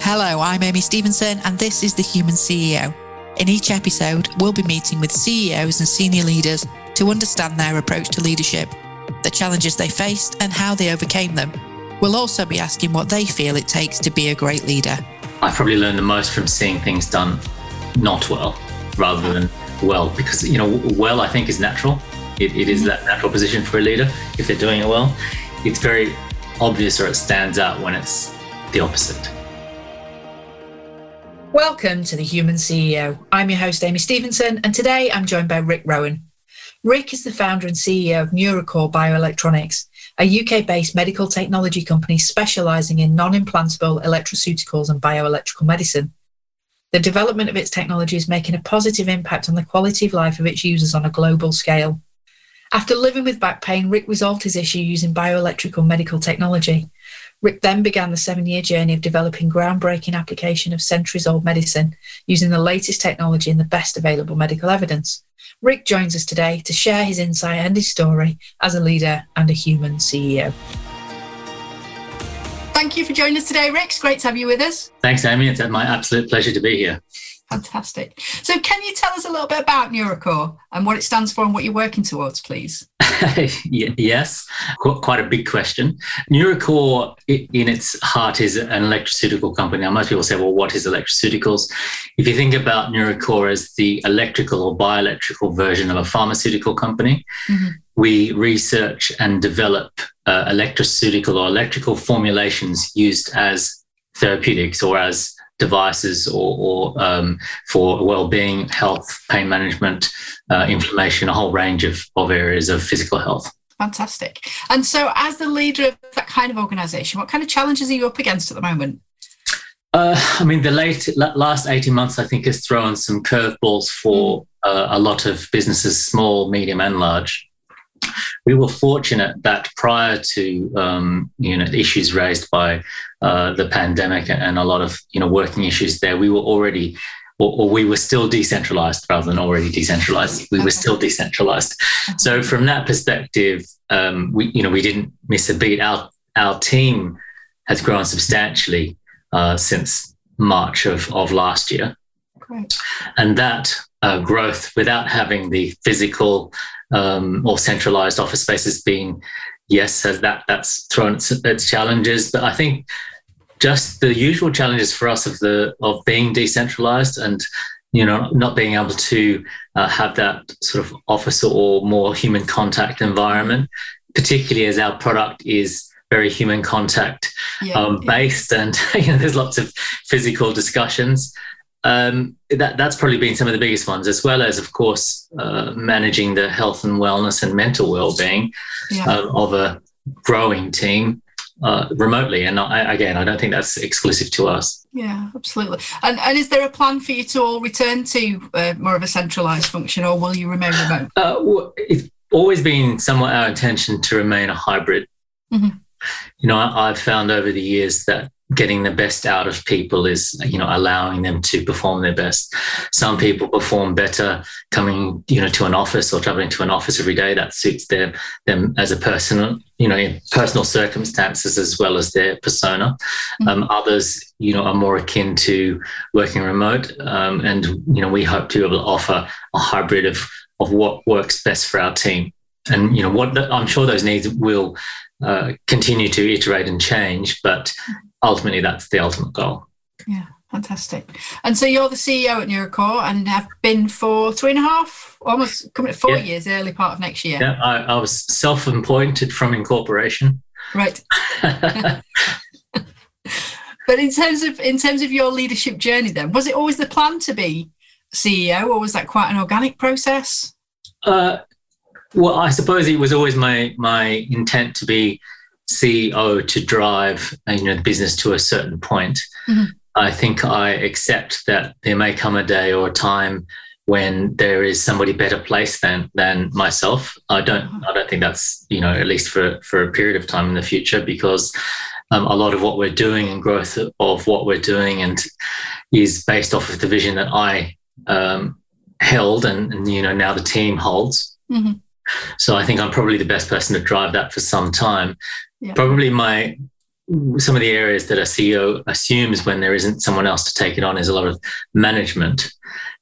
Hello, I'm Amy Stevenson, and this is The Human CEO. In each episode, we'll be meeting with CEOs and senior leaders to understand their approach to leadership, the challenges they faced, and how they overcame them. We'll also be asking what they feel it takes to be a great leader. I probably learned the most from seeing things done not well rather than well, because, you know, well, I think is natural. It, it is mm-hmm. that natural position for a leader if they're doing it well. It's very obvious or it stands out when it's the opposite. Welcome to the Human CEO. I'm your host, Amy Stevenson, and today I'm joined by Rick Rowan. Rick is the founder and CEO of NuroKor Bioelectronics, a UK based medical technology company specializing in non implantable electroceuticals and bioelectrical medicine. The development of its technology is making a positive impact on the quality of life of its users on a global scale. After living with back pain, Rick resolved his issue using bioelectrical medical technology. Rick then began the seven year journey of developing groundbreaking application of centuries old medicine using the latest technology and the best available medical evidence. Rick joins us today to share his insight and his story as a leader and a human CEO. Thank you for joining us today, Rick. It's great to have you with us. Thanks, Amy. It's my absolute pleasure to be here. Fantastic. So, can you tell us a little bit about NuroKor and what it stands for and what you're working towards, please? yes, quite a big question. NuroKor, in its heart, is an electroceutical company. Now, most people say, well, what is electroceuticals? If you think about NuroKor as the electrical or bioelectrical version of a pharmaceutical company, mm-hmm. we research and develop uh, electroceutical or electrical formulations used as therapeutics or as devices or, or um, for well-being, health, pain management, uh, inflammation, a whole range of, of areas of physical health. Fantastic. And so, as the leader of that kind of organisation, what kind of challenges are you up against at the moment? Uh, I mean, the late last eighteen months, I think, has thrown some curveballs for mm. uh, a lot of businesses, small, medium, and large we were fortunate that prior to um, you know issues raised by uh, the pandemic and a lot of you know working issues there, we were already or, or, we were still decentralized rather than already decentralized. We were still decentralized. So from that perspective, um, we you know we didn't miss a beat. Our our team has grown substantially uh, since March of, of last year. Great. And that uh, growth without having the physical um, or centralized office space has been, yes, that that's thrown its, its, challenges. But I think just the usual challenges for us of the of being decentralized and you know not being able to uh, have that sort of office or more human contact environment, particularly as our product is very human contact yeah, um, based yeah. and you know there's lots of physical discussions um, that that's probably been some of the biggest ones, as well as, of course, uh, managing the health and wellness and mental well-being yeah. uh, of a growing team uh, remotely. And I, again, I don't think that's exclusive to us. Yeah, absolutely. And, and is there a plan for you to all return to uh, more of a centralised function, or will you remain remote? Uh, well, it's always been somewhat our intention to remain a hybrid. Mm-hmm. You know, I, I've found over the years that getting the best out of people is you know allowing them to perform their best. Some people perform better coming you know to an office or traveling to an office every day. That suits them them as a person you know personal circumstances as well as their persona. Mm-hmm. um, others you know are more akin to working remote. Um, and you know we hope to be able to offer a hybrid of of what works best for our team. And you know what the, i'm sure those needs will uh, continue to iterate and change but ultimately that's the ultimate goal. Yeah, fantastic. And so you're the CEO at NuroKor and have been for three and a half, almost coming to four yeah. years, early part of next year. Yeah, I, I was self-appointed from incorporation. Right. but in terms of in terms of your leadership journey, then was it always the plan to be CEO, or was that quite an organic process? Uh, well, I suppose it was always my my intent to be CEO to drive you know the business to a certain point. Mm-hmm. I think I accept that there may come a day or a time when there is somebody better placed than than myself. I don't mm-hmm. I don't think that's you know at least for for a period of time in the future because um, a lot of what we're doing and growth of what we're doing and is based off of the vision that I um, held and, and, you know now the team holds. Mm-hmm. So I think I'm probably the best person to drive that for some time. Yeah. Probably my some of the areas that a CEO assumes when there isn't someone else to take it on is a lot of management.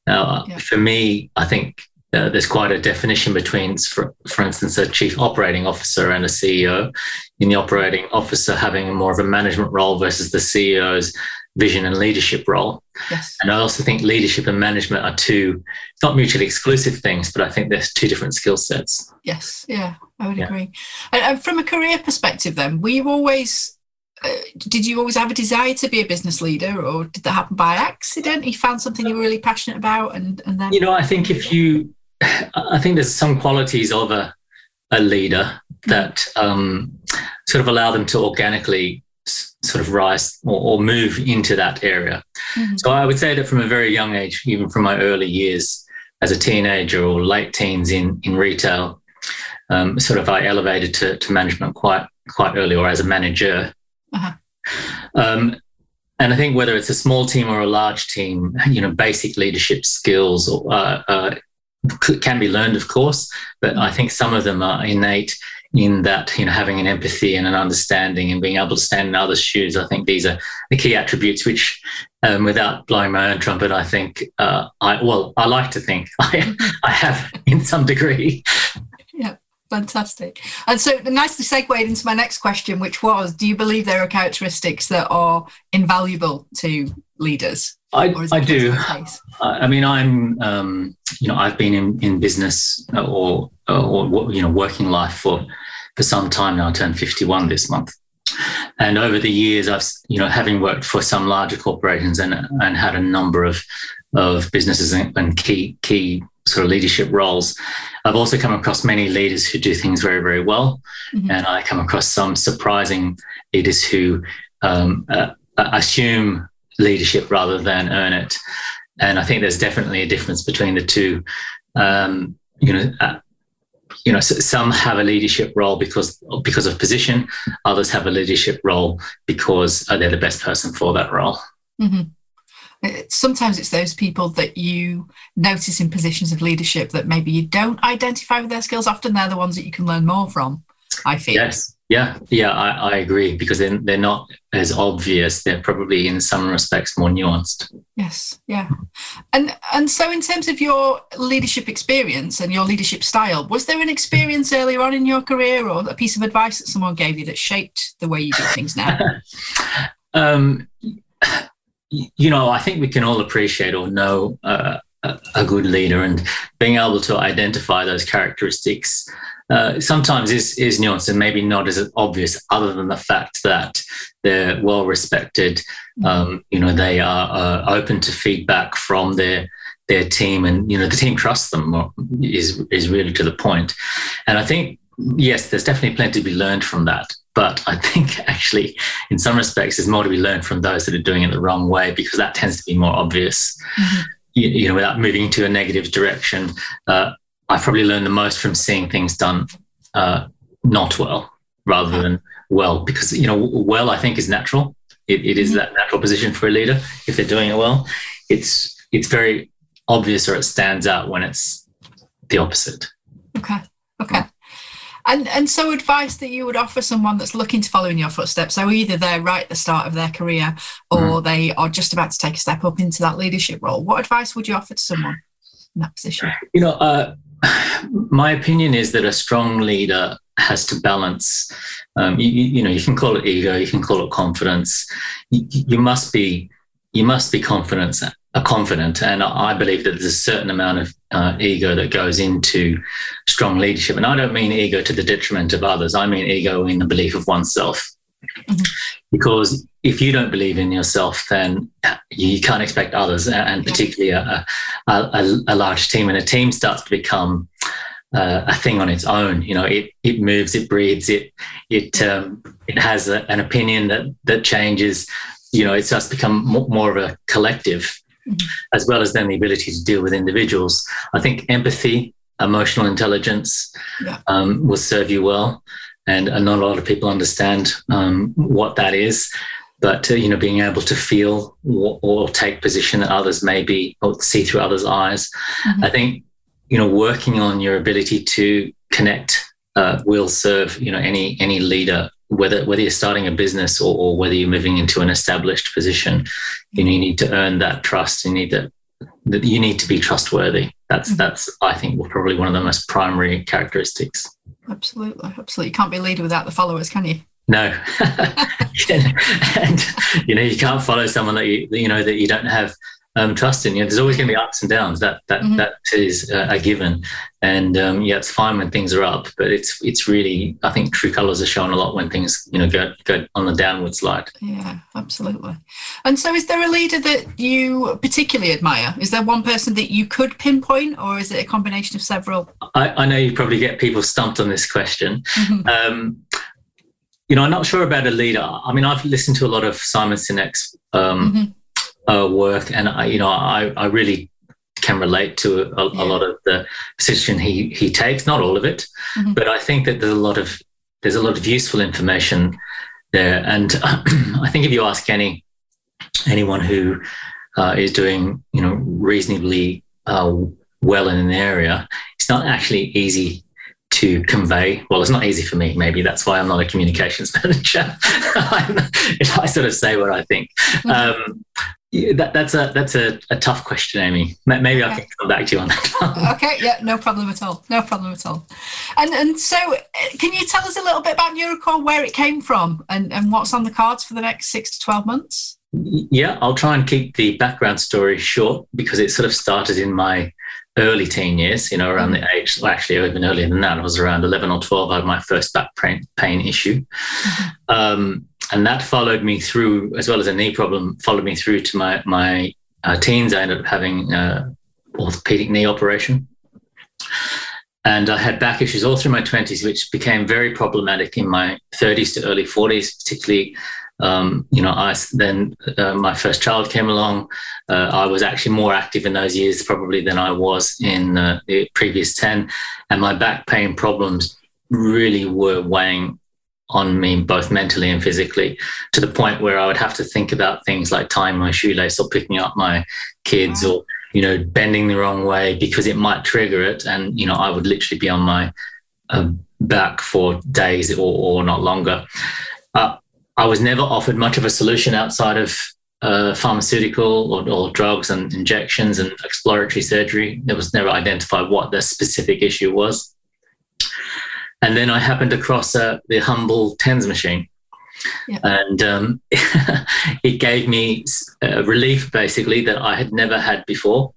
Now, yeah. for me, I think uh, there's quite a definition between, for, for instance, a chief operating officer and a CEO. In the operating officer having more of a management role versus the CEO's vision and leadership role. Yes. And I also think leadership and management are two not mutually exclusive things, but I think there's two different skill sets. Yes, yeah, I would yeah. agree. And, from a career perspective, then, were you always uh, did you always have a desire to be a business leader or did that happen by accident you found something you were really passionate about and, and then you know i think if you i think there's some qualities of a, a leader that um, sort of allow them to organically sort of rise or, or move into that area. Mm-hmm. So I would say that from a very young age, even from my early years as a teenager or late teens in, in retail, um, sort of I elevated to, to management quite quite early or as a manager. Uh-huh. Um, and I think whether it's a small team or a large team, you know, basic leadership skills or, uh, uh, can be learned, of course, but I think some of them are innate in that you know having an empathy and an understanding and being able to stand in others' shoes. I think these are the key attributes which, um, without blowing my own trumpet, I think uh, I well I like to think I I have in some degree. Fantastic. And so nicely segued into my next question, which was Do you believe there are characteristics that are invaluable to leaders? I, I do. I mean, I'm, um, you know, I've been in, in business or, or, you know, working life for, for some time now. I turned 51 this month. And over the years, I've, you know, having worked for some larger corporations and, and had a number of, of businesses and, key, key sort of leadership roles, I've also come across many leaders who do things very, very well. Mm-hmm. And I come across some surprising leaders who um, uh, assume leadership rather than earn it. And I think there's definitely a difference between the two. Um, you know, uh, you know, some have a leadership role because because of position. Others have a leadership role because uh, they're the best person for that role. Mm-hmm. Sometimes it's those people that you notice in positions of leadership that maybe you don't identify with their skills. Often they're the ones that you can learn more from. I feel. Yes. Yeah, yeah, I, I, agree because they're, they're not as obvious. They're probably in some respects more nuanced. Yes, yeah, and and so in terms of your leadership experience and your leadership style, was there an experience earlier on in your career or a piece of advice that someone gave you that shaped the way you do things now? um, you know, I think we can all appreciate or know uh, a good leader, and being able to identify those characteristics uh, sometimes is, is nuanced and maybe not as obvious, other than the fact that they're well respected. Mm-hmm. Um, you know, they are uh, open to feedback from their their team, and you know, the team trusts them. Is is really to the point. And I think yes, there's definitely plenty to be learned from that. But I think actually, in some respects, there's more to be learned from those that are doing it the wrong way because that tends to be more obvious. Mm-hmm. You, you, know, without moving into a negative direction. Uh, I probably learned the most from seeing things done uh, not well rather than well, because you know, well I think is natural. It, it is mm-hmm. that natural position for a leader if they're doing it well. It's it's very obvious or it stands out when it's the opposite. Okay. Okay. And and so advice that you would offer someone that's looking to follow in your footsteps. So either they're right at the start of their career or mm. they are just about to take a step up into that leadership role. What advice would you offer to someone in that position? You know, uh, my opinion is that a strong leader has to balance. Um, you, you, know, you can call it ego, you can call it confidence. You, you must be, you must be confident, uh, confident, and I believe that there's a certain amount of uh, ego that goes into strong leadership. And I don't mean ego to the detriment of others. I mean ego in the belief of oneself. Mm-hmm. Because if you don't believe in yourself, then you can't expect others, and particularly a, a, a, a large team. And a team starts to become uh, a thing on its own. You know, it it moves, it breathes, it it um, it has a, an opinion that that changes. You know, it starts to become more of a collective. As well as then the ability to deal with individuals. I think empathy, emotional intelligence, yeah. um, will serve you well and not a lot of people understand um, what that is. But uh, you know, being able to feel or, or, take position that others may be or see through others' eyes, mm-hmm. I think you know, working on your ability to connect uh, will serve you know any any leader whether whether you're starting a business or, or whether you're moving into an established position, you, know, you need to earn that trust. You need that that you need to be trustworthy. That's mm-hmm. that's I think probably one of the most primary characteristics. Absolutely, absolutely. You can't be a leader without the followers, can you? No, and you know you can't follow someone that you you know that you don't have um, trust in. You know, there's always going to be ups and downs. That that mm-hmm. that is uh, a given. And um, yeah, it's fine when things are up, but it's it's really I think true colours are shown a lot when things you know go go on the downward slide. Yeah, absolutely. And so, is there a leader that you particularly admire? Is there one person that you could pinpoint, or is it a combination of several? I, I know you probably get people stumped on this question. Mm-hmm. Um, you know, I'm not sure about a leader. I mean, I've listened to a lot of Simon Sinek's um, mm-hmm uh, work, and I, you know, I, I really can relate to a, yeah. a, lot of the position he he takes. Not all of it, mm-hmm. but I think that there's a lot of there's a lot of useful information there. And I think if you ask any anyone who uh, is doing you know reasonably uh, well in an area, it's not actually easy to convey. Well, it's not easy for me. Maybe that's why I'm not a communications manager. I sort of say what I think. Mm-hmm. Um, yeah, that, that's a that's a, a, tough question, Amy. Maybe okay. I can come back to you on that. okay, yeah, no problem at all. No problem at all. And and so, uh, can you tell us a little bit about NuroKor, where it came from, and, and what's on the cards for the next six to twelve months? Yeah, I'll try and keep the background story short because it sort of started in my early teen years. You know, around the age, well, actually even earlier than that. I was around eleven or twelve. I had my first back pain, pain issue. Mm-hmm. Um, and that followed me through, as well as a knee problem, followed me through to my my uh, teens. I ended up having uh, orthopedic knee operation, and I had back issues all through my twenties, which became very problematic in my thirties to early forties, particularly. Um, you know, I then uh, my first child came along. Uh, I was actually more active in those years probably than I was in uh, the previous ten, and my back pain problems really were weighing on me both mentally and physically to the point where I would have to think about things like tying my shoelace or picking up my kids or you know bending the wrong way because it might trigger it and you know I would literally be on my uh, back for days or, or not longer. Uh, I was never offered much of a solution outside of uh, pharmaceutical or, or, drugs and injections and exploratory surgery. It was never identified what the specific issue was. And then I happened across uh, the humble TENS machine. Yeah. And um, it gave me a relief basically that I had never had before.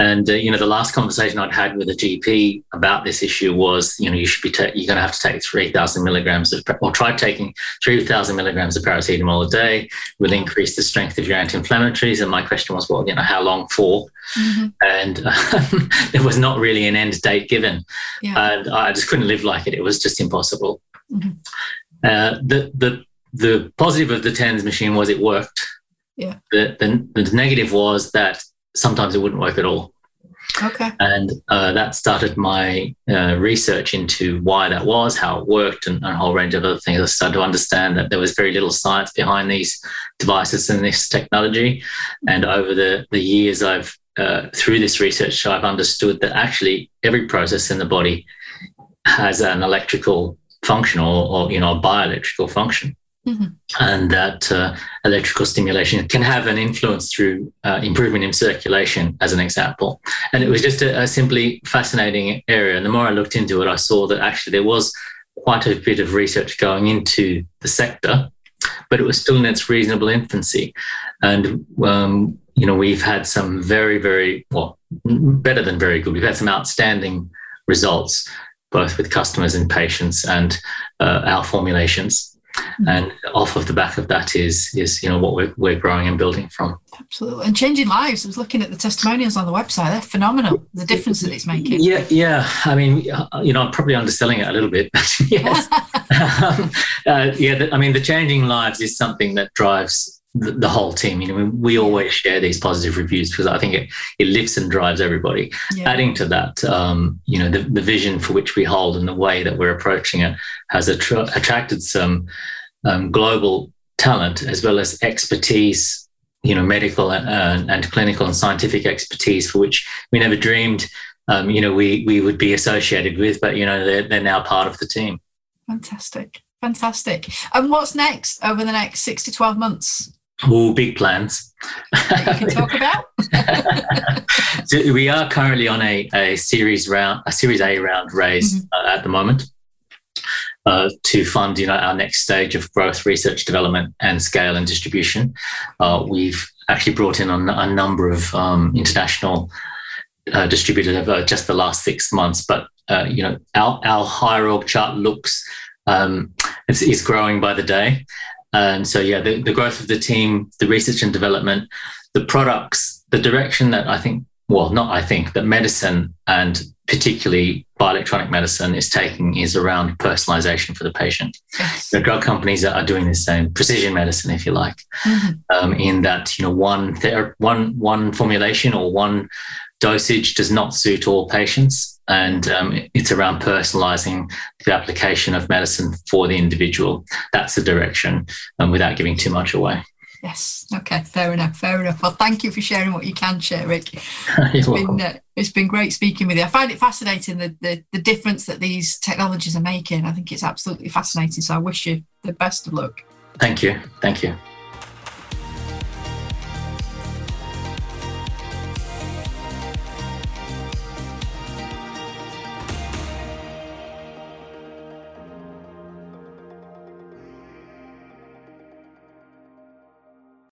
And uh, you know, the last conversation I'd had with a GP about this issue was, you know, you should be ta- you're going to have to take three thousand milligrams of, or try taking three thousand milligrams of paracetamol a day. Will increase the strength of your anti-inflammatories. And my question was, well, you know, how long for? Mm-hmm. And um, there was not really an end date given, yeah. and I just couldn't live like it. It was just impossible. Mm-hmm. Uh, the the the positive of the TENS machine was it worked. Yeah. The, the, the negative was that sometimes it wouldn't work at all. Okay. And uh, that started my uh, research into why that was, how it worked, and, and, a whole range of other things. I started to understand that there was very little science behind these devices and this technology. And over the, the years, I've uh, through this research, I've understood that actually every process in the body has an electrical function or, or you know a bioelectrical function. Mm-hmm. And that uh, electrical stimulation can have an influence through uh, improvement in circulation, as an example. And it was just a, a, simply fascinating area. And the more I looked into it, I saw that actually there was quite a bit of research going into the sector, but it was still in its reasonable infancy. And um, you know, we've had some very, very well, better than very good. We've had some outstanding results, both with customers and patients, and uh, our formulations. Mm-hmm. And off of the back of that is is you know what we're we're growing and building from. Absolutely, and changing lives. I was looking at the testimonials on the website; they're phenomenal. The difference that it's making. Yeah, yeah. I mean, you know, I'm probably underselling it a little bit, but yes, um, uh, yeah. I mean, the changing lives is something that drives the, the, whole team. You know, we always share these positive reviews because I think it, it lifts and drives everybody. Yeah. Adding to that, um, you know, the, the vision for which we hold and the way that we're approaching it has attra- attracted some um, global talent as well as expertise, you know, medical and, and, clinical and scientific expertise for which we never dreamed, um, you know, we we would be associated with. But you know, they're they're now part of the team. Fantastic. Fantastic. And what's next over the next six to 12 months? All big plans. That you can talk about. so we are currently on a, a series round, a Series A round raise mm-hmm. uh, at the moment uh, to fund, you know, our next stage of growth, research, development, and scale and distribution. Uh, we've actually brought in a, a number of um, international uh, distributors over just the last six months, but uh, you know, our, our higher org chart looks um, it's, it's growing by the day. And so, yeah, the, the growth of the team, the research and development, the products, the direction that I think, well, not I think, that medicine and particularly bioelectronic medicine is taking is around personalization for the patient. Yes. The drug companies are doing the same, precision medicine, if you like, mm-hmm. um, in that you know one ther- one one formulation or one dosage does not suit all patients, and um, it's around personalizing the application of medicine for the individual. That's the direction, um, without giving too much away. Yes. Okay. Fair enough. Fair enough. Well, thank you for sharing what you can share, Rick. it's been uh, it's been great speaking with you. I find it fascinating the, the the difference that these technologies are making. I think it's absolutely fascinating. So I wish you the best of luck. Thank you. Thank you.